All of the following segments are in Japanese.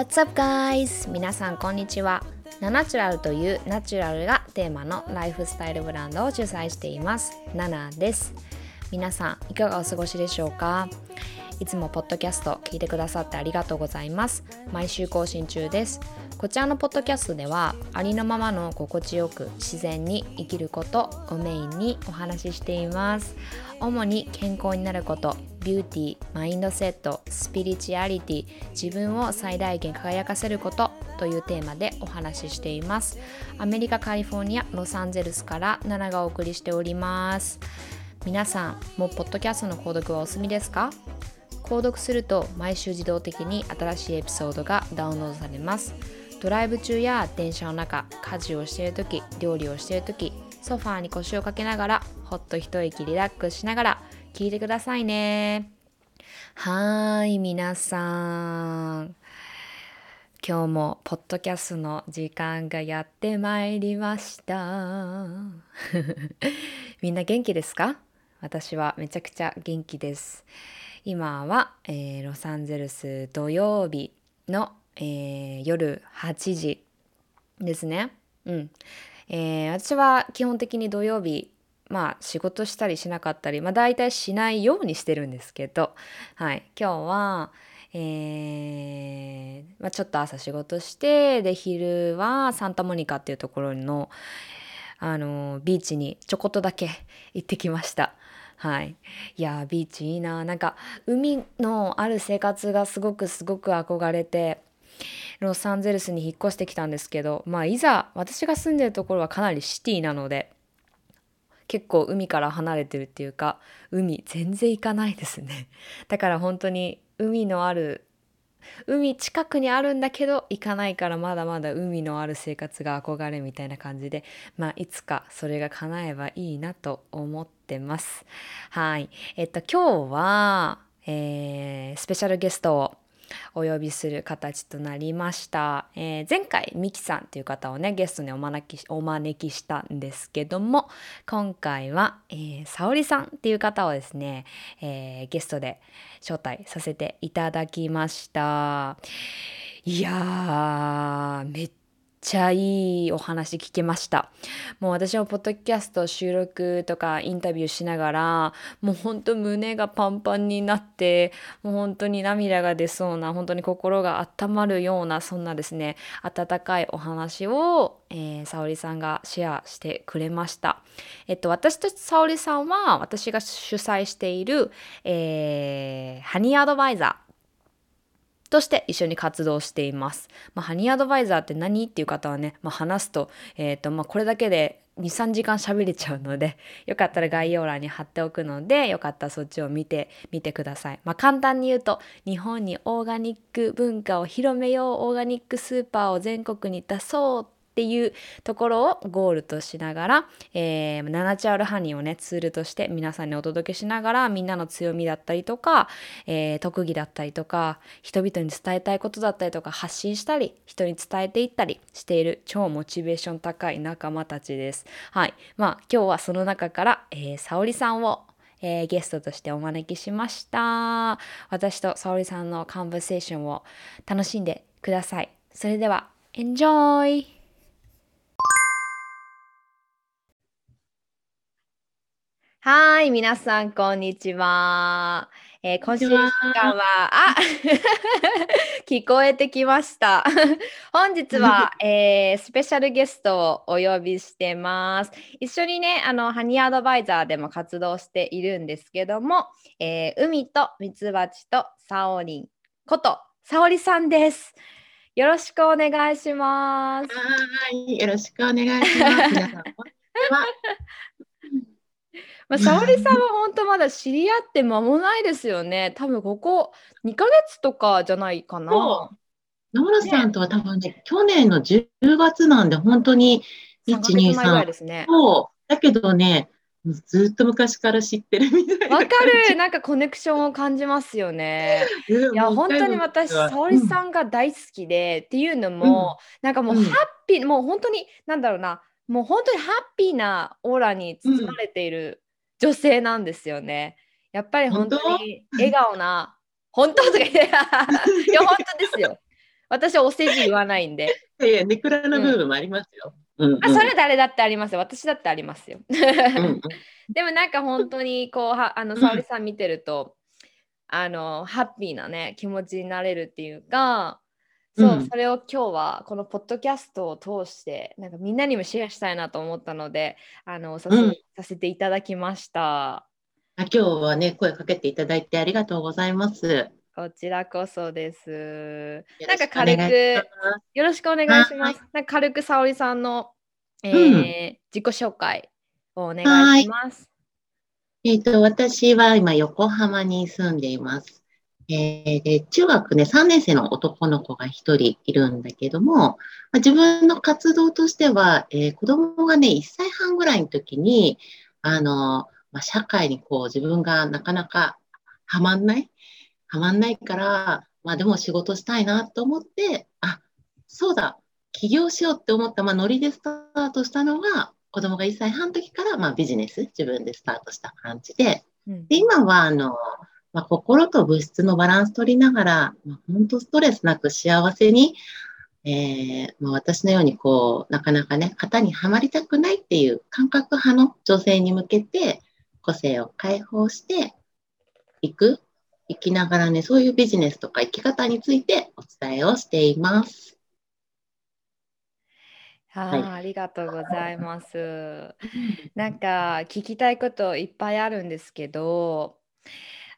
What's up guys? 皆さんこんにちは。ナナチュラルというナチュラルがテーマのライフスタイルブランドを主催しています。ナナです。皆さんいかがお過ごしでしょうか？いつもポッドキャスト聞いてくださってありがとうございます。毎週更新中です。こちらのポッドキャストではありのままの心地よく自然に生きることをメインにお話ししています。主に健康になることビューティーマインドセットスピリチュアリティ自分を最大限輝かせることというテーマでお話ししています。アメリカカリフォルニアロサンゼルスからナナがお送りしております。皆さんもポッドキャストの購読はお済みですか？購読すると毎週自動的に新しいエピソードがダウンロードされます。ドライブ中や電車の中家事をしている時料理をしている時ソファーに腰をかけながらほっと一息リラックスしながら聞いてくださいね。はーい皆さん。今日もポッドキャストの時間がやってまいりました。みんな元気ですか？私はめちゃくちゃ元気です。今は、えー、ロサンゼルス土曜日のえー、夜8時ですね。うん。えー、私は基本的に土曜日まあ仕事したりしなかったり、まあ大体しないようにしてるんですけど、はい。今日は、えー、まあ、ちょっと朝仕事して、で、昼はサンタモニカっていうところの、あの、ビーチにちょこっとだけ行ってきました。はい。いやビーチいいな。なんか、海のある生活がすごくすごく憧れて、ロサンゼルスに引っ越してきたんですけど、まあ、いざ私が住んでるところはかなりシティなので結構海から離れてるっていうか海全然行かないですね。だから本当に海のある海近くにあるんだけど行かないからまだまだ海のある生活が憧れみたいな感じでまあいつかそれが叶えばいいなと思ってます。はい。えっと今日は、えー、スペシャルゲストをお呼びする形となりました、えー、前回ミキさんという方をねゲストにお招きお招きしたんですけども今回は、えー、沙織さんっていう方をですね、えー、ゲストで招待させていただきました。いやーめっちゃいいお話聞けました。もう私もポッドキャスト収録とかインタビューしながら、もうほんと胸がパンパンになって、もう本当に涙が出そうな、本当に心が温まるような、そんなですね、温かいお話を、えー、沙織さんがシェアしてくれました。えっと、私と沙織さんは、私が主催している、えー、ハニーアドバイザー、として一緒に活動しています。まあ、ハニーアドバイザーって何っていう方はね、まあ、話すと,、えーとまあ、これだけで23時間喋れちゃうので よかったら概要欄に貼っておくのでよかったらそっちを見てみてください。まあ、簡単に言うと日本にオーガニック文化を広めようオーガニックスーパーを全国に出そうっていうところをゴールとしながら、えー、ナナチュラルハニーをねツールとして皆さんにお届けしながらみんなの強みだったりとか、えー、特技だったりとか人々に伝えたいことだったりとか発信したり人に伝えていったりしている超モチベーション高い仲間たちです。はい。まあ今日はその中から、えー、沙織さんをえー、ゲストとしてお招きしました。私と沙織さんのカンバセーションを楽しんでください。それでは、Enjoy! はい、皆さん、こんにちは。えー、今週時間は、あ 聞こえてきました。本日は、えー、スペシャルゲストをお呼びしてます。一緒にね、あの、ハニーアドバイザーでも活動しているんですけども、えー、海とミツバチとサオリンことサオリさんです。よろしくお願いします。はい、よろしくお願いします。皆さん、こんにちは。まあ、沙織さんは本当まだ知り合って間もないですよね。多分ここ2ヶ月とかじゃないかな。野村さんとは多分ね、ね去年の10月なんで、本当に1、2、3。ですね。そう。だけどね、ずっと昔から知ってるみたいな。わかる。なんかコネクションを感じますよね。いや、本当に私、沙織さんが大好きで、うん、っていうのも、うん、なんかもうハッピー、うん、もう本当に、なんだろうな、もう本当にハッピーなオーラに包まれている女性なんですよね。やっぱり本当に笑顔な、本当とか言って、いや、本当ですよ。私お世辞言わないんで。いやいや、ネクラな部分もありますよ。うん、うん、あそれ誰だってありますよ。私だってありますよ。うんうん でもなんか本当にこうはあの沙織さん見てると、あのハッピーなね気持ちになれるっていうかそう、うんそれを今日はこのポッドキャストを通してなんかみんなにもシェアしたいなと思ったのであのささせていただきました。あ今日はね、声かけていただいてありがとうございます。こちらこそです。よなんかろしくお願軽いしますくよろしくお願いします。なんか軽く沙織さんの、えーうん自己紹介をお願いします。えっ、と、私は今横浜に住んでいます。えーで中学ね、3年生の男の子が1人いるんだけども、まあ自分の活動としては、えー子供がね、1歳半ぐらいの時に、あの、まあ、社会にこう自分がなかなかはまんないはまんないから、まあでも仕事したいなと思って、あ、そうだ、起業しようって思った、まあノリでスタートしたのが、子供が1歳半の時から、まあビジネス、自分でスタートした感じで、うん。で、今は、あの、まあ、心と物質のバランス取りながら、まあ、本当ストレスなく幸せに、えーまあ、私のようにこう、なかなかね、型にはまりたくないっていう感覚派の女性に向けて、個性を解放していく、生きながらね、そういうビジネスとか生き方についてお伝えをしています。はい、はいありがとうございます。なんか聞きたいこといっぱいあるんですけど、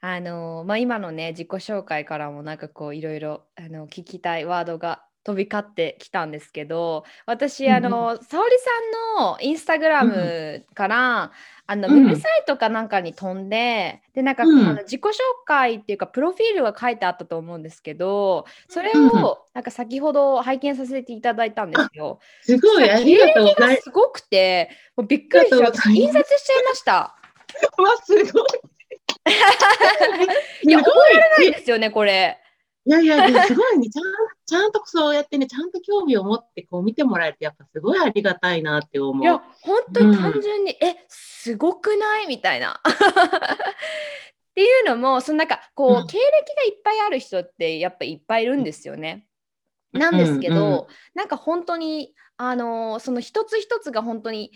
あのまあ、今のね自己紹介からもなんかこういろいろあの聞きたいワードが飛び交ってきたんですけど私うんあの沙織さんのインスタグラムから、あのウうんェブサイトかなんかに飛んででなんか、うんあの自己紹介っていうかプロフィールが書いてあったと思うんですけどそれうんをなんか先ほど拝見させていただいたんですよ。すごい、ありがとうございます。すごくて、もうびっくりしちゃっう印刷しちゃいました。わすごい。いや、覚えられないいですよね、これ。いやいや、ですごいね、ちゃん、ちゃんとそうやってね、ちゃんと興味を持ってこう見てもらえて、やっぱすごいありがたいなって思いやう。、本当に単純に、え、すごくない？みたいな。っていうのも、そのなんか、こう、うん経歴がいっぱいある人って、やっぱいっぱいいるんですよね。なんですけど、うんうんなんか本当に、あのーその一つ一つが本当に、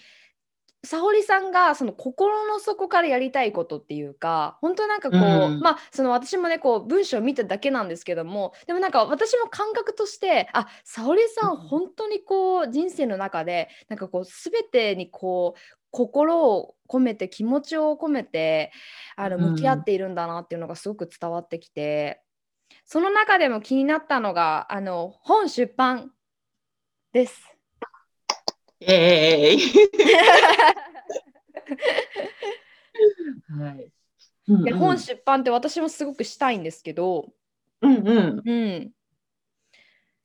沙織さんがその心の底からやりたいことっていうか本当なんかこう、うん。まあその私もねこう文章を見ただけなんですけどもでもなんか私も感覚としてあ沙織さんうん。本当にこう人生の中でなんかこう全てにこう心を込めて気持ちを込めてあのうん。向き合っているんだなっていうのがすごく伝わってきてその中でも気になったのがあの本出版です。ええはい。うんで本出版って私もすごくしたいんですけど、うんうん。うん、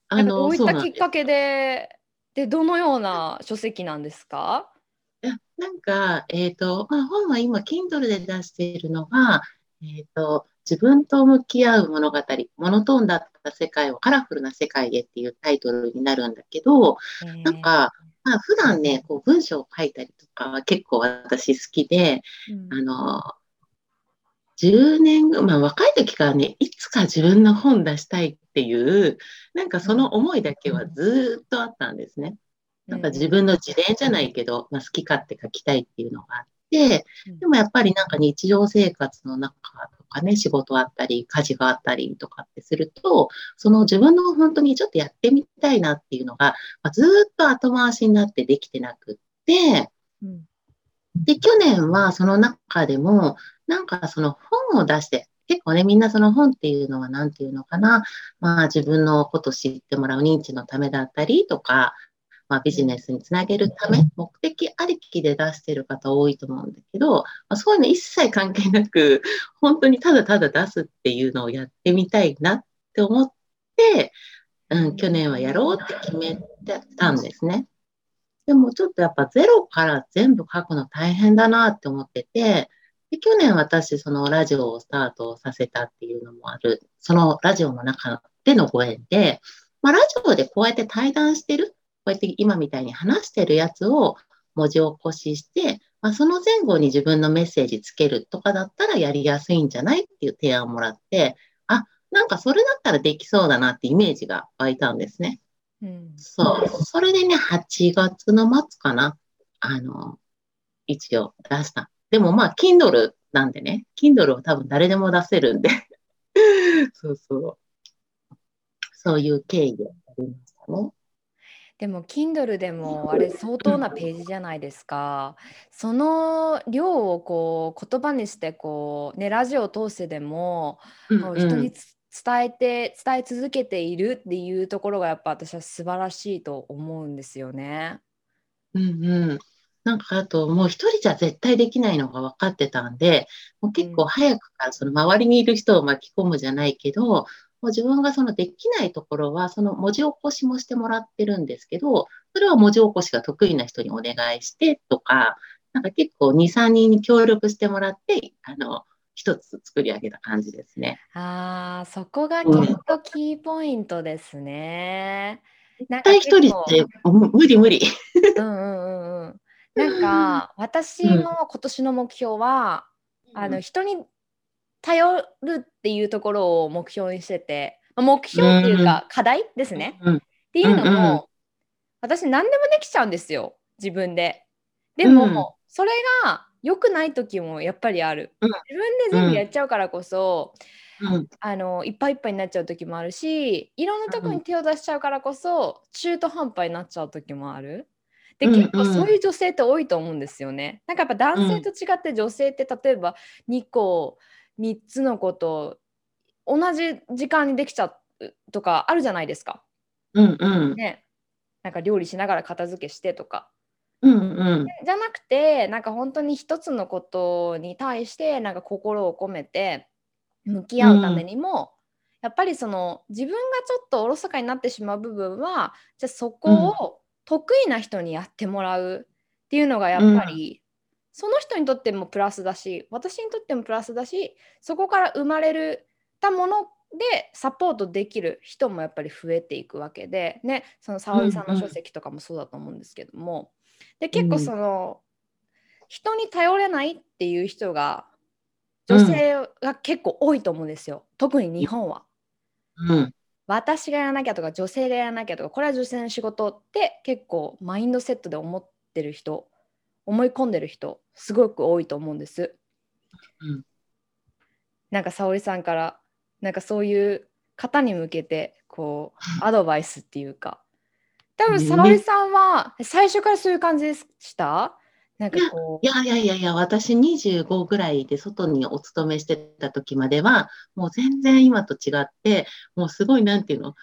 あなんかどの、ういった。きっかけででどのような書籍なんですか？いやなんか、えっと、まあ、本は今、Kindle で出しているのが、えっと、自分と向き合う物語、モノトーンだった世界をカラフルな世界へっていうタイトルになるんだけど、なんか、まあ、普段ね、こう文章を書いたりとかは結構私好きで、えーあの、10年ぐ、まあ若い時からね、いつか自分の本出したいっていう、なんかその思いだけはずーっとあったんですね。なんか自分の自伝じゃないけど、まあ、好き勝手書きたいっていうのがあってうん、でもやっぱりなんか日常生活の中とかね、仕事あったり、家事があったりとかってすると、その自分の本当にちょっとやってみたいなっていうのが、まあ、ずーっと後回しになってできてなくって、うん。で、去年はその中でも、なんかその本を出して、結構ね、みんなその本っていうのは何ていうのかな、まあ自分のこと知ってもらう認知のためだったりとか、まあビジネスにつなげるため、目的ありきで出してる方多いと思うんだけど、まあ、そういうの一切関係なく、本当にただただ出すっていうのをやってみたいなって思って、うん、去年はやろうって決めてたんですね。でもちょっとやっぱゼロから全部書くの大変だなって思ってて、で去年私そのラジオをスタートさせたっていうのもある、そのラジオの中でのご縁で、まあ、ラジオでこうやって対談してる、こうやって今みたいに話してるやつを文字起こしして、まあ、その前後に自分のメッセージつけるとかだったらやりやすいんじゃないっていう提案をもらって、あ、なんかそれだったらできそうだなってイメージが湧いたんですね。うんそう。それでね、8月の末かな。あの、一応出した。でもまあ、Kindle なんでね、Kindle は多分誰でも出せるんで。そうそう。そういう経緯でありましたね。でも Kindle でもあれ相当なページじゃないですか。その量をこう言葉にしてこうねラジオを通してでも人につ伝えて伝え続けているっていうところがやっぱ私は素晴らしいと思うんですよね。うんうん。なんかあと、もう一人じゃ絶対できないのが分かってたんで、もう結構早くからその周りにいる人を巻き込むじゃないけど、もう自分がそのできないところは、その文字起こしもしてもらってるんですけど、それは文字起こしが得意な人にお願いしてとか、なんか結構2、3人に協力してもらって、あの、一つ作り上げた感じですね。あーそこがきうんっとキーポイントですね。なん絶対一人ってむ無理無理。うんうんうんうん。なんか私の今年の目標は、あの人に頼るっていうところを目標にしててまあ目標っていうか課題ですね。うんっていうのも、うんうん私何でもできちゃうんですよ自分で。でも、うんそれが良くない時もやっぱりある。うん自分で全部やっちゃうからこそ、うんあのいっぱいいっぱいになっちゃう時もあるしいろんなとこに手を出しちゃうからこそ、中途半端になっちゃう時もある。でうん結構うんそういう女性って多いと思うんですよね。なんかやっぱ男性と違って女性って例えば2個3つのこと同じ時間にできちゃうとかあるじゃないですか。うんうんね。なんか料理しながら片付けしてとか。うんうんじゃなくてなんか本当に一つのことに対してなんか心を込めて向き合うためにも、やっぱりその自分がちょっとおろそかになってしまう部分はじゃあそこを得意な人にやってもらうっていうのがやっぱり、その人にとってもプラスだし私にとってもプラスだしそこから生まれるたものでサポートできる人もやっぱり増えていくわけでねその沙織さんの書籍とかもそうだと思うんですけども、で結構その、人に頼れないっていう人が女性が結構多いと思うんですよ。特に日本は。うん。私がやらなきゃとか女性がやらなきゃとかこれは女性の仕事って結構マインドセットで思ってる人思い込んでる人すごく多いと思うんです。うん。なんか沙織さんからなんかそういう方に向けてこうアドバイスっていうか。多分ね沙織さんは最初からそういう感じでした？なんかこいやいやいやいや、私25ぐらいで外にお勤めしてた時までは、もう全然今と違って、もうすごいなんていうの、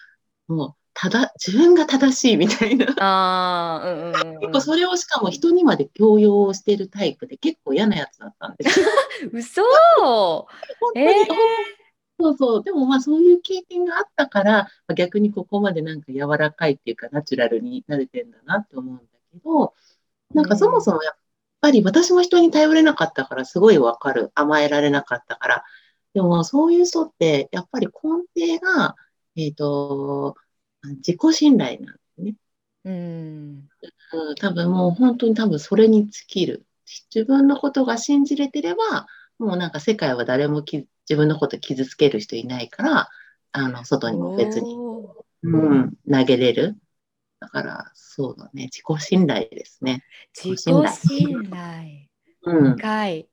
もうただ、自分が正しいみたいな。うあーうんうんうん結構それをしかも人にまで強要をしてるタイプで結構嫌なやつだったんですよ。嘘本当に、えーそうそう。でもまあそういう経験があったから、まあ逆にここまでなんか柔らかいっていうかナチュラルになれてんだなって思うんだけど、なんかそもそもやっぱり私も人に頼れなかったからすごいわかる。甘えられなかったから。でもそういう人ってやっぱり根底が、えっ、と、自己信頼なんですね。うんうん、多分もう本当に多分それに尽きる。自分のことが信じれてれば、もうなんか世界は誰もき自分のこと傷つける人いないから、あの、外にも別に、うん、投げれる。だから、そうだね、自己信頼ですね。自己信頼信頼うん、深い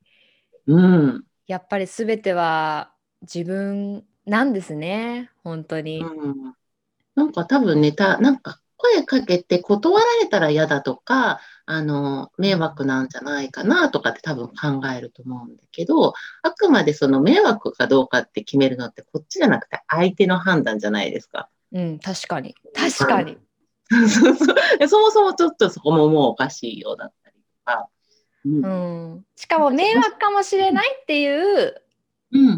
うん、やっぱり全ては自分なんですね本当に、うん。なんか多分ネタ、なんか声かけて断られたら嫌だとか、あの、迷惑なんじゃないかなとかって多分考えると思うんだけど、あくまでその迷惑かどうかって決めるのってこっちじゃなくて相手の判断じゃないですか。うん確かに。確かに。そうそうでそもそもちょっとそこももうおかしいようだったりとか。うん。うん、しかも迷惑かもしれないっていううん、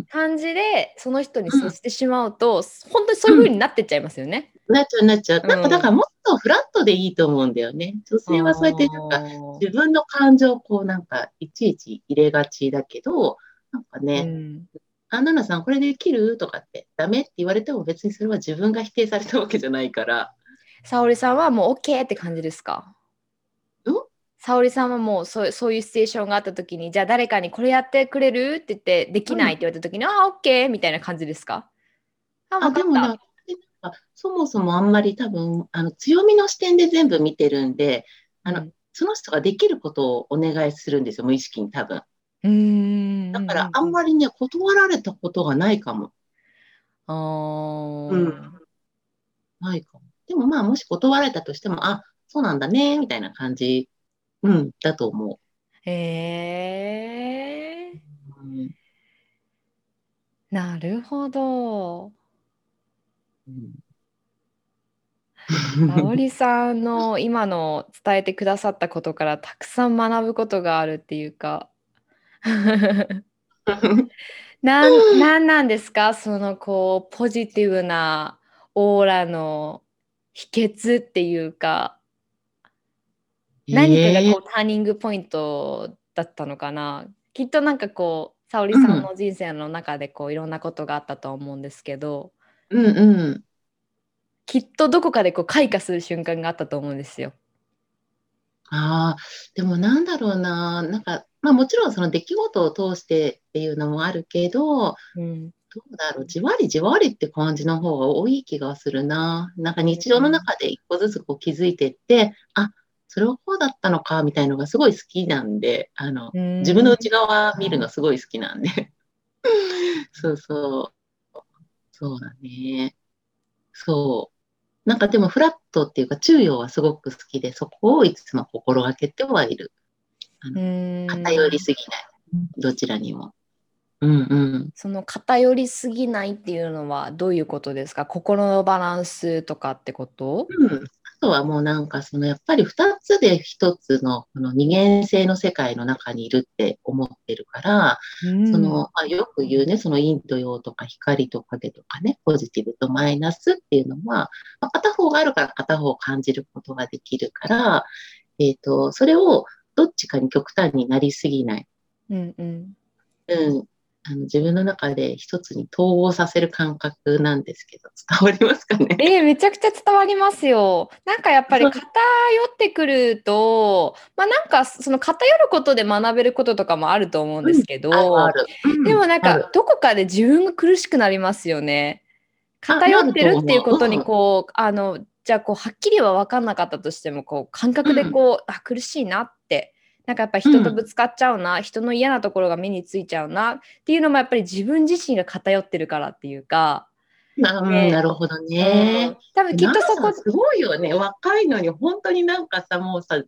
感じでその人に接してしまうと、本当にそういう風になってっちゃいますよね。なっちゃうなっちゃう。なんうんかだからもっとフラットでいいと思うんだよね。女性はそうやってなんか自分の感情をこうなんかいちいち入れがちだけど、なんかね、うんあ、ナナさんこれできる？とかってダメって言われても別にそれは自分が否定されたわけじゃないから。沙織さんはもう OK って感じですか？ん沙織さんはもうそうそういうシチュエーションがあった時にじゃあ誰かにこれやってくれるって言ってできないって言われた時に、ああ OK みたいな感じですか？あ、あ。でもな、んかそもそもあんまり多分、あの、強みの視点で全部見てるんで、あの、うん。その人ができることをお願いするんですよ、無意識に多分。うーん。だから、うんうんうん。あんまりね、断られたことがないかも。あうん、ー。ないかも。でもまあ、もし断られたとしても、あ、そうなんだね、みたいな感じ、うん、だと思へえ。う。うん、なるほど。うん。沙織さんの今の伝えてくださったことからたくさん学ぶことがあるっていうか なん、なんなんですか？そのこうポジティブなオーラの秘訣っていうか何かがええこうターニングポイントだったのかなきっとなんかこう沙織うん、さんの人生の中でこういろんなことがあったと思うんですけどうん、うん。きっとどこかでこう開花する瞬間があったと思うんですよ。ああ、でもなんだろうな、なんか、まあもちろんその出来事を通してっていうのもあるけど、うん、どうだろう、じわりじわりって感じの方が多い気がするな。なんか日常の中で一個ずつこう気づいてって、あ、それはこうだったのか、みたいのがすごい好きなんで、あの、う自分のん内側見るのすごい好きなんで。そうそう。そうだね。そう。なんかでもフラットっていうか、中庸はすごく好きで、そこをいつも心がけてはいる。あうの、ー偏りんすぎない。どちらにも。うんうん。その偏りすぎないっていうのはどういうことですか？心のバランスとかってこと？うん。あとはもうなんかそのやっぱり二つで一つのこの二元性の世界の中にいるって思ってるから、うんその、まあ、よく言うね、その陰と陽とか光と影とかね、ポジティブとマイナスっていうのは、まあ、片方があるから片方を感じることができるから、えっと、それをどっちかに極端になりすぎない。うんうんうん。あの自分の中で一つに統合させる感覚なんですけど、伝わりますかね？えーめちゃくちゃ伝わりますよ。なんかやっぱり偏ってくると、まあなんかその偏ることで学べることとかもあると思うんですけどあ、る。うんでもなんかどこかで自分が苦しくなりますよね。あ偏ってるっていうことにこう、あの、じゃあこうはっきりは分かんなかったとしても、こう感覚でこう、あ、苦しいなって。なんかやっぱ人とぶつかっちゃうな、人の嫌なところが目についちゃうなっていうのもやっぱり自分自身が偏ってるからっていうか、なうんねなるほどうんね。多分きっとそこすごいよね。若いのに、本当になんかさ、もうさ、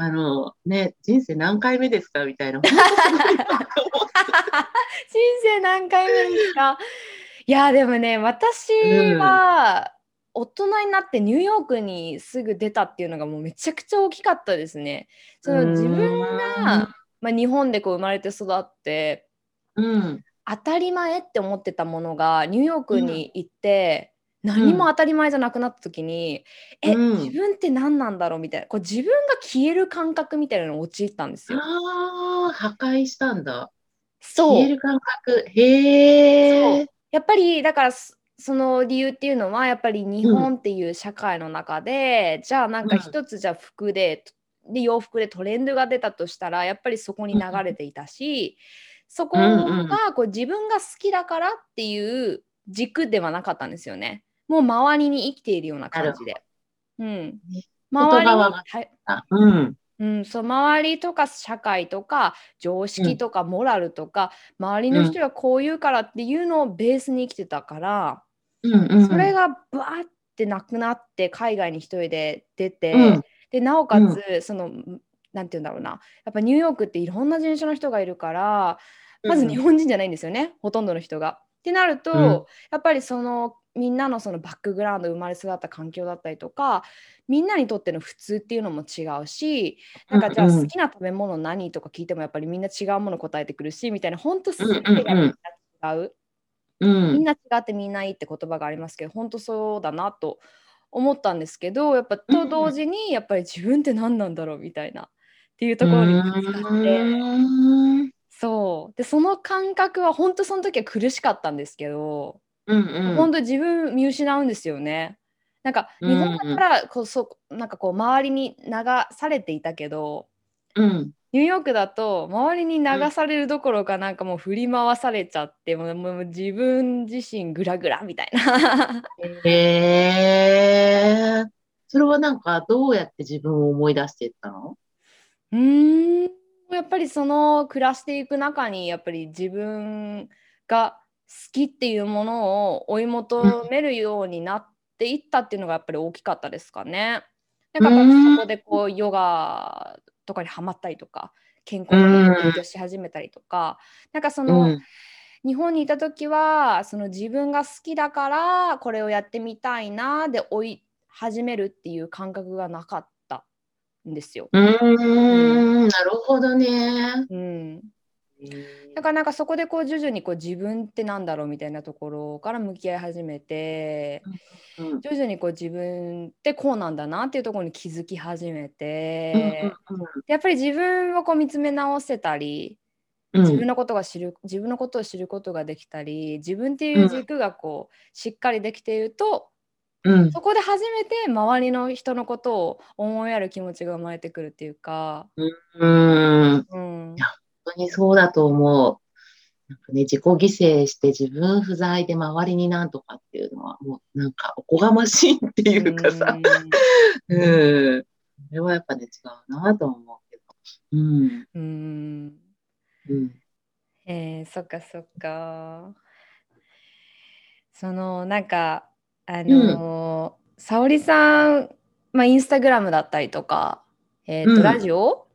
あの、ね、人生何回目ですかみたいな。人生何回目ですか？いやでもね私は大人になってニューヨークにすぐ出たっていうのがもうめちゃくちゃ大きかったですね。その自分が、まあ、日本でこう生まれて育ってうん、当たり前って思ってたものがニューヨークに行って、何も当たり前じゃなくなった時に、えうん自分って何なんだろうみたいなこう自分が消える感覚みたいなのに陥ったんですよ。ああ、破壊したんだ。そう消える感覚。へえ。やっぱりだからそその理由っていうのはやっぱり日本っていう社会の中で、じゃあなんかうん。一つじゃあ服で,、で洋服でトレンドが出たとしたらやっぱりそこに流れていたし、そこうんうんがこう自分が好きだからっていう軸ではなかったんですよね。もう周りに生きているような感じで。うん、周りはうん。うん、そう周りとか社会とか常識とかモラルとか、周りの人がこう言うからっていうのをベースに生きてたから、うんうん。それがブワーってなくなって海外に一人で出て、うん。でなおかつ、そのなんて言うんだろうな。やっぱニューヨークっていろんな人種の人がいるからまず日本人じゃないんですよね、ほとんどの人が。ってなると、うん。やっぱりそのみんなのそのバックグラウンド生まれ育った環境だったりとかみんなにとっての普通っていうのも違うしなんかじゃあうんうん好きな食べ物何とか聞いてもやっぱりみんな違うもの答えてくるしみたいな本当すうんべてが違う。うん。みんな違ってみんないいって言葉がありますけど本当そうだなと思ったんですけどやっぱと同時にやっぱり自分って何なんだろうみたいなっていうところにぶつかってうんそうでその感覚は本当その時は苦しかったんですけど、うんうん。本当自分見失うんですよね。なんか日本だからこうそうなんかこう周りに流されていたけどうん。ニューヨークだと周りに流されるどころかなんかもう振り回されちゃってもうもう自分自身グラグラみたいな。へえ。それはなんかどうやって自分を思い出していったの？うーん。やっぱりその暮らしていく中にやっぱり自分が好きっていうものを追い求めるようになっていったっていうのがやっぱり大きかったですかね。なんかそこでこうヨガとかにハマったりとか健康の勉強し始めたりとかなんかその、うん。日本にいた時はその自分が好きだからこれをやってみたいなで追い始めるっていう感覚がなかったんですよ。うーん、なるほどね。うん、だからなんかそこでこう徐々にこう自分ってなんだろうみたいなところから向き合い始めてうん徐々にこう自分ってこうなんだなっていうところに気づき始めうんてやっぱり自分をこう見つめ直せたりうん。自分のことが知る自分のことを知ることができたり自分っていう軸がこうしっかりできているとうん。そこで初めて周りの人のことを思いやる気持ちが生まれてくるっていうか、うん。当にそうだと思う。なんかね、自己犠牲して自分不在で周りになんとかっていうのは、もうなんかおこがましいっていうかさ、うん。それはやっぱね、違うなと思うけど。うん。うんうんうん。えー、そっかそっか。そのなんかあのー沙織さん、まあ、インスタグラムだったりとか、えーとうんラジオ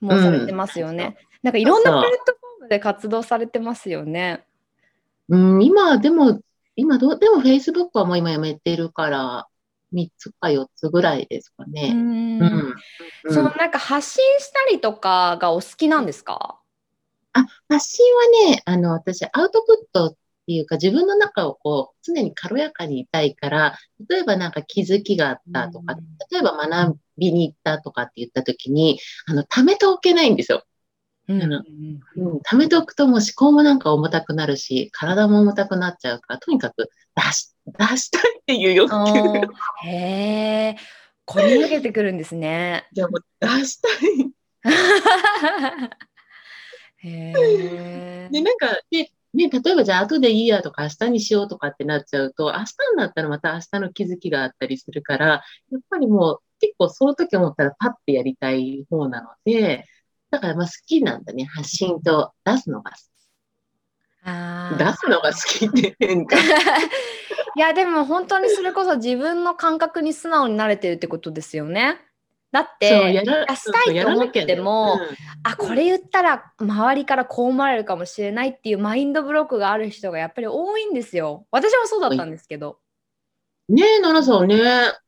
もされてますよね。なんかいろんなプレットフォームで活動されてますよね。うん、今、でも、今どう、でも Facebook はもう今やめてるから、3つか4つぐらいですかうね。んうん。そのなんか発信したりとかがお好きなんですか？あ、発信はね、あの、私、アウトプットっていうか、自分の中をこう、常に軽やかにいたいから、例えばなんか気づきがあったとか、うん例えば学びに行ったとかって言った時に、あの、貯めておけないんですよ。うんうんめておくともう思考もなんか重たくなるし、体も重たくなっちゃうから、とにかく出し、出したいっていう欲あ求へえ、こり上げてくるんですね。じゃあもう出したい。へえ。で、なんか、で、ね、例えばじゃあ後でいいやとか明日にしようとかってなっちゃうと、明日になったらまた明日の気づきがあったりするから、やっぱりもう結構その時思ったらパッてやりたい方なので、だからまあ好きなんだね。発信と出すのが好あ。出すのが好きって変か。いやでも本当にそれこそ自分の感覚に素直になれてるってことですよね。だって出したいと思っても、うんあこれ言ったら周りからこう思われるかもしれないっていうマインドブロックがある人がやっぱり多いんですよ。私もそうだったんですけどねえ、奈々さんね、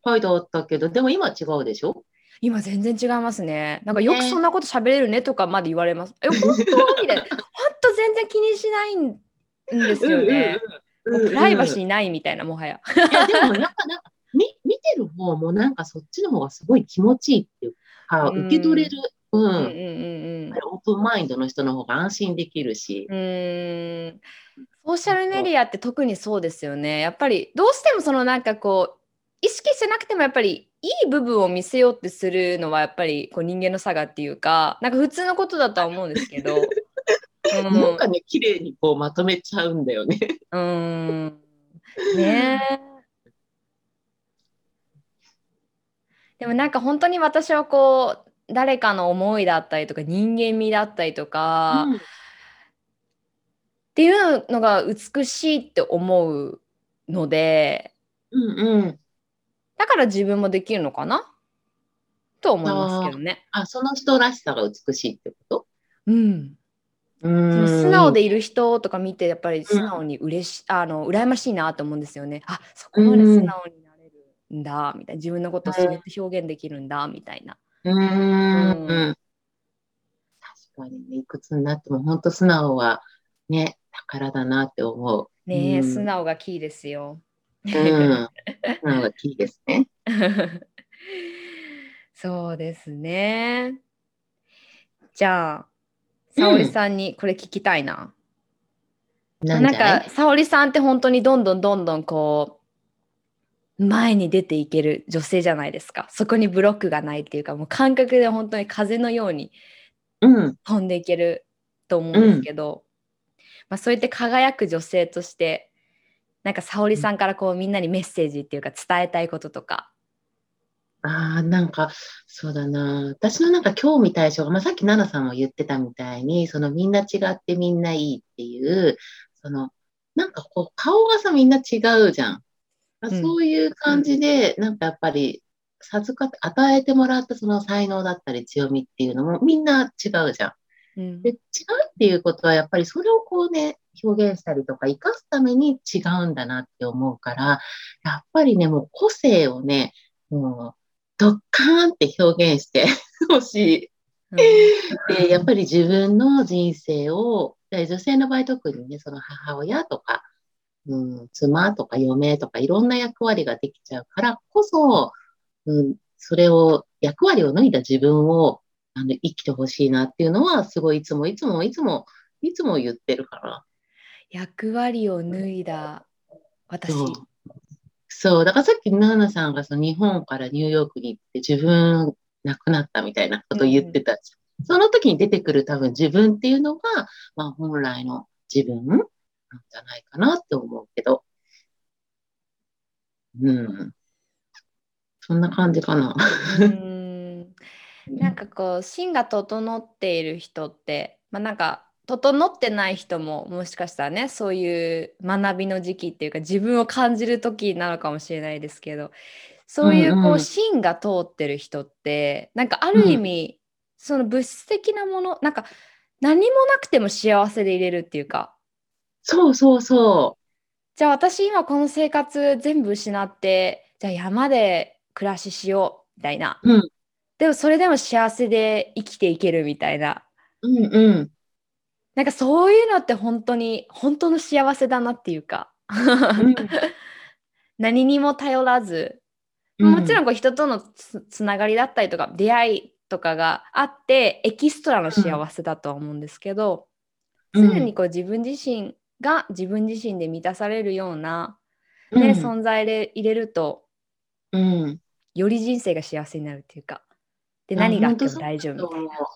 書いてあったけど、でも今は違うでしょ？今全然違いますね。なんかよくそんなこと喋れるねとかまで言われます。え本当？みたいな。本当全然気にしないんですよね。もうプライバシー。ーないみたいなもはや。いや、でもなんか、なんか、み、見てる方もなんかそっちの方がすごい気持ちいいっていうか、うん受け取れる。うん。うんうんうんオープンマインドの人の方が安心できるし。うんソーシャルメディアって特にそうですよね。やっぱりどうしてもそのなんかこう意識してなくてもやっぱりいい部分を見せようってするのはやっぱりこう人間の差がっていうかなんか普通のことだとは思うんですけど。うんなんかね、綺麗にこうまとめちゃうんだよね。うーんねえ。でもなんか本当に私はこう誰かの思いだったりとか人間味だったりとか、うんっていうのが美しいって思うのでうんうん。だから自分もできるのかな？と思いますけどね。あ、その人らしさが美しいってこと？うん、そうのん。素直でいる人とか見てやっぱり素直に嬉し、あの羨ましいなと思うんですよね。あそこまで素直になれるんだみたいな自分のことをそうやって表現できるんだみたいな。うーん。確かにね、いくつになっても本当素直はね、宝だなって思う。ねえ、うん素直がキーですよ。うん。素直がキーですね。そうですね。じゃあ、沙織さんにこれ聞きたいな。なんなんないか沙織さんって本当にどんどんどんどんこう前に出ていける女性じゃないですかそこにブロックがないっていうかもう感覚で本当に風のようにうん。飛んでいけると思うんですけど、まあ、そうやって輝く女性としてなんか沙織さんからこうみんなにメッセージっていうか伝えたいこととか。ああ、なんか、そうだな。私のなんか興味対象が、まあ、さっき奈々さんも言ってたみたいに、そのみんな違ってみんないいっていう、その、なんかこう、顔がさ、みんな違うじゃん。そういう感じで、なんかやっぱり、授かって、与えてもらったその才能だったり強みっていうのもみんな違うじゃん。うんで、違うっていうことは、やっぱりそれをこうね、表現したりとか、活かすために違うんだなって思うから、やっぱりね、もう個性をね、もう、ドッカーンって表現して ほしい。で、やっぱり自分の人生を、で女性の場合特にね、その母親とか、うん、妻とか嫁とかいろんな役割ができちゃうからこそ、うん、それを、役割を脱いだ自分をあの生きてほしいなっていうのは、すごいいつもいつもいつも、いつも言ってるから。役割を脱いだ私。そう。だからさっきナーナさんがその日本からニューヨークに行って自分亡くなったみたいなことを言ってた。その時に出てくる多分自分っていうのが、まあ本来の自分なんじゃないかなって思うけど。うん。そんな感じかな。うーんなんかこう芯が整っている人って、まあ、なんか整ってない人ももしかしたらねそういう学びの時期っていうか自分を感じる時なのかもしれないですけどそういううんうこうん。芯が通ってる人ってなんかある意味、その物質的なものなんか何もなくても幸せでいれるっていうか。そうそうそじゃあ私今この生活全部失ってじゃあ山で暮らししようみたいな、うん。でもそれでも幸せで生きていけるみたいな。う。うんうん。なんかそういうのって本当に本当の幸せだなっていうか。うん。何にも頼らずもちろんこう人とのつつながりだったりとか出会いとかがあってエキストラの幸せだとは思うんですけど、うん。常にこう自分自身が自分自身で満たされるような、うん。ね存在で入れるとうん。より人生が幸せになるっていうか。であ何があっても大丈夫みたいな。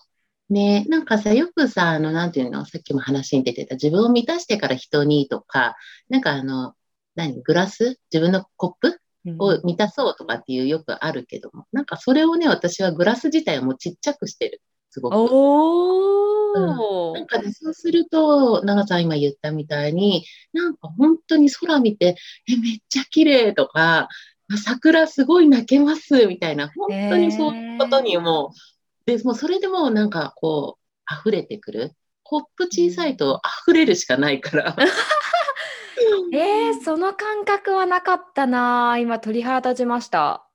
ね。なんかさ、よくさ、あの、なんていうの、さっきも話に出てた、自分を満たしてから人にとか、なんかあの、何、グラス？自分のコップ？うん。を満たそうとかっていうよくあるけども、なんかそれをね、私はグラス自体をもうちっちゃくしてる。すごく。おー。なんかね、そうすると、長さん今言ったみたいに、なんか本当に空見て、え、めっちゃ綺麗とか、あ桜すごい泣けますみたいな、本当にそういうことにもう、で、もうそれでもうなんかこう、溢れてくる。コップ小さいと溢れるしかないから。えー、その感覚はなかったな今鳥肌立ちました。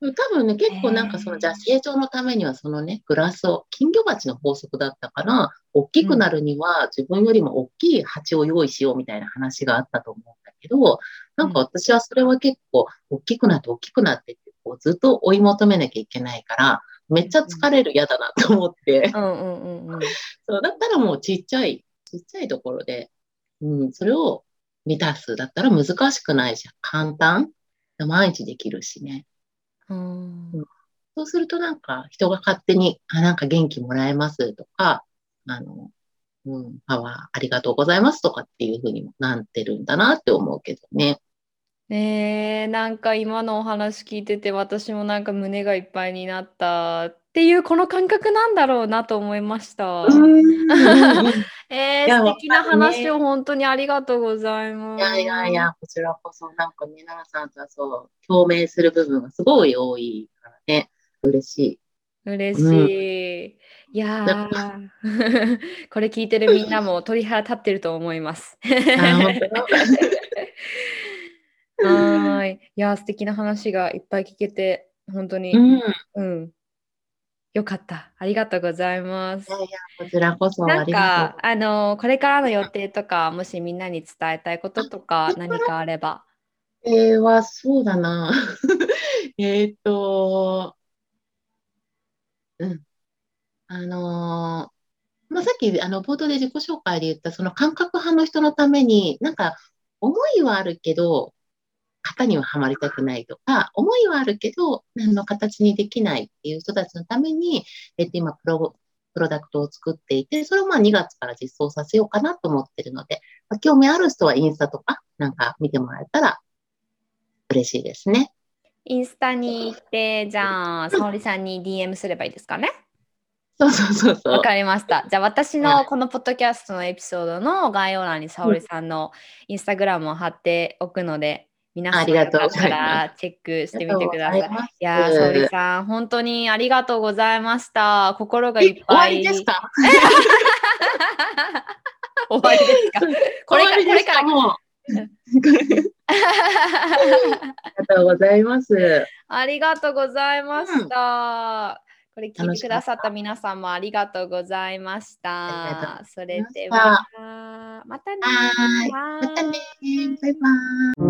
多分ね、結構なんかその、へーじゃあ成長のためにはそのね、グラスを、金魚鉢の法則だったから、大きくなるには自分よりも大きい鉢を用意しようみたいな話があったと思うんだけど、なんか私はそれは結構大きくなって大きくなってって、こうずっと追い求めなきゃいけないから、めっちゃ疲れる嫌だなと思って。そうだったらもうちっちゃい、ちっちゃいところで、うん、それを満たすだったら難しくないじゃん。簡単毎日できるしね。うんそうするとなんか人が勝手に、あ、なんか元気もらえますとか、あの、うん、パワーありがとうございますとかっていうふうにもなってるんだなって思うけどね。ねえなんか今のお話聞いてて私もなんか胸がいっぱいになったっていうこの感覚なんだろうなと思いました。うん。えー、素敵な話を本当にありがとうございます。いやいやいや、こちらこそなんかね、奈々さんとはそう、共鳴する部分がすごい多いからね、嬉しい。嬉しい。いやー これ聞いてるみんなも鳥肌立ってると思います。あ、本はーい。いやー、素敵な話がいっぱい聞けて、本当に、当うん。いうん。よかった。ありがとうございます。やいや、こちらこそなんありがか、あのーこれからの予定とか、もしみんなに伝えたいこととか、何かあれば。えー、は、そうだな。えーっと、うん。あのーまあ、さっき、あの、冒頭で自己紹介で言った、その感覚派の人のために、なんか、思いはあるけど、型にははまりたくないとか、思いはあるけど、何の形にできないっていう人たちのために、えっと、今、プロプロダクトを作っていて、それをまあ2月から実装させようかなと思ってるので、まあ、興味ある人はインスタとかなんか見てもらえたら嬉しいですね。インスタに行って、じゃあ、沙織さんに DM すればいいですかね？そうそうそうそう。わかりました。じゃあ、私はいのこのポッドキャストのエピソードの概要欄に沙織さんのインスタグラムを貼っておくので、皆さんありがとうよかったございますらチェックしてみてください。いやー、沙織さん、本当にありがとうございました。心がいっえ終わぱい。りですか？終わりですか？これか終わりですこれからもう。ありがとうございます。ありがとうございました。これ聞いてくださった皆さんもありがとうございましありがとうた。それでは、またね。またね。バイバイ。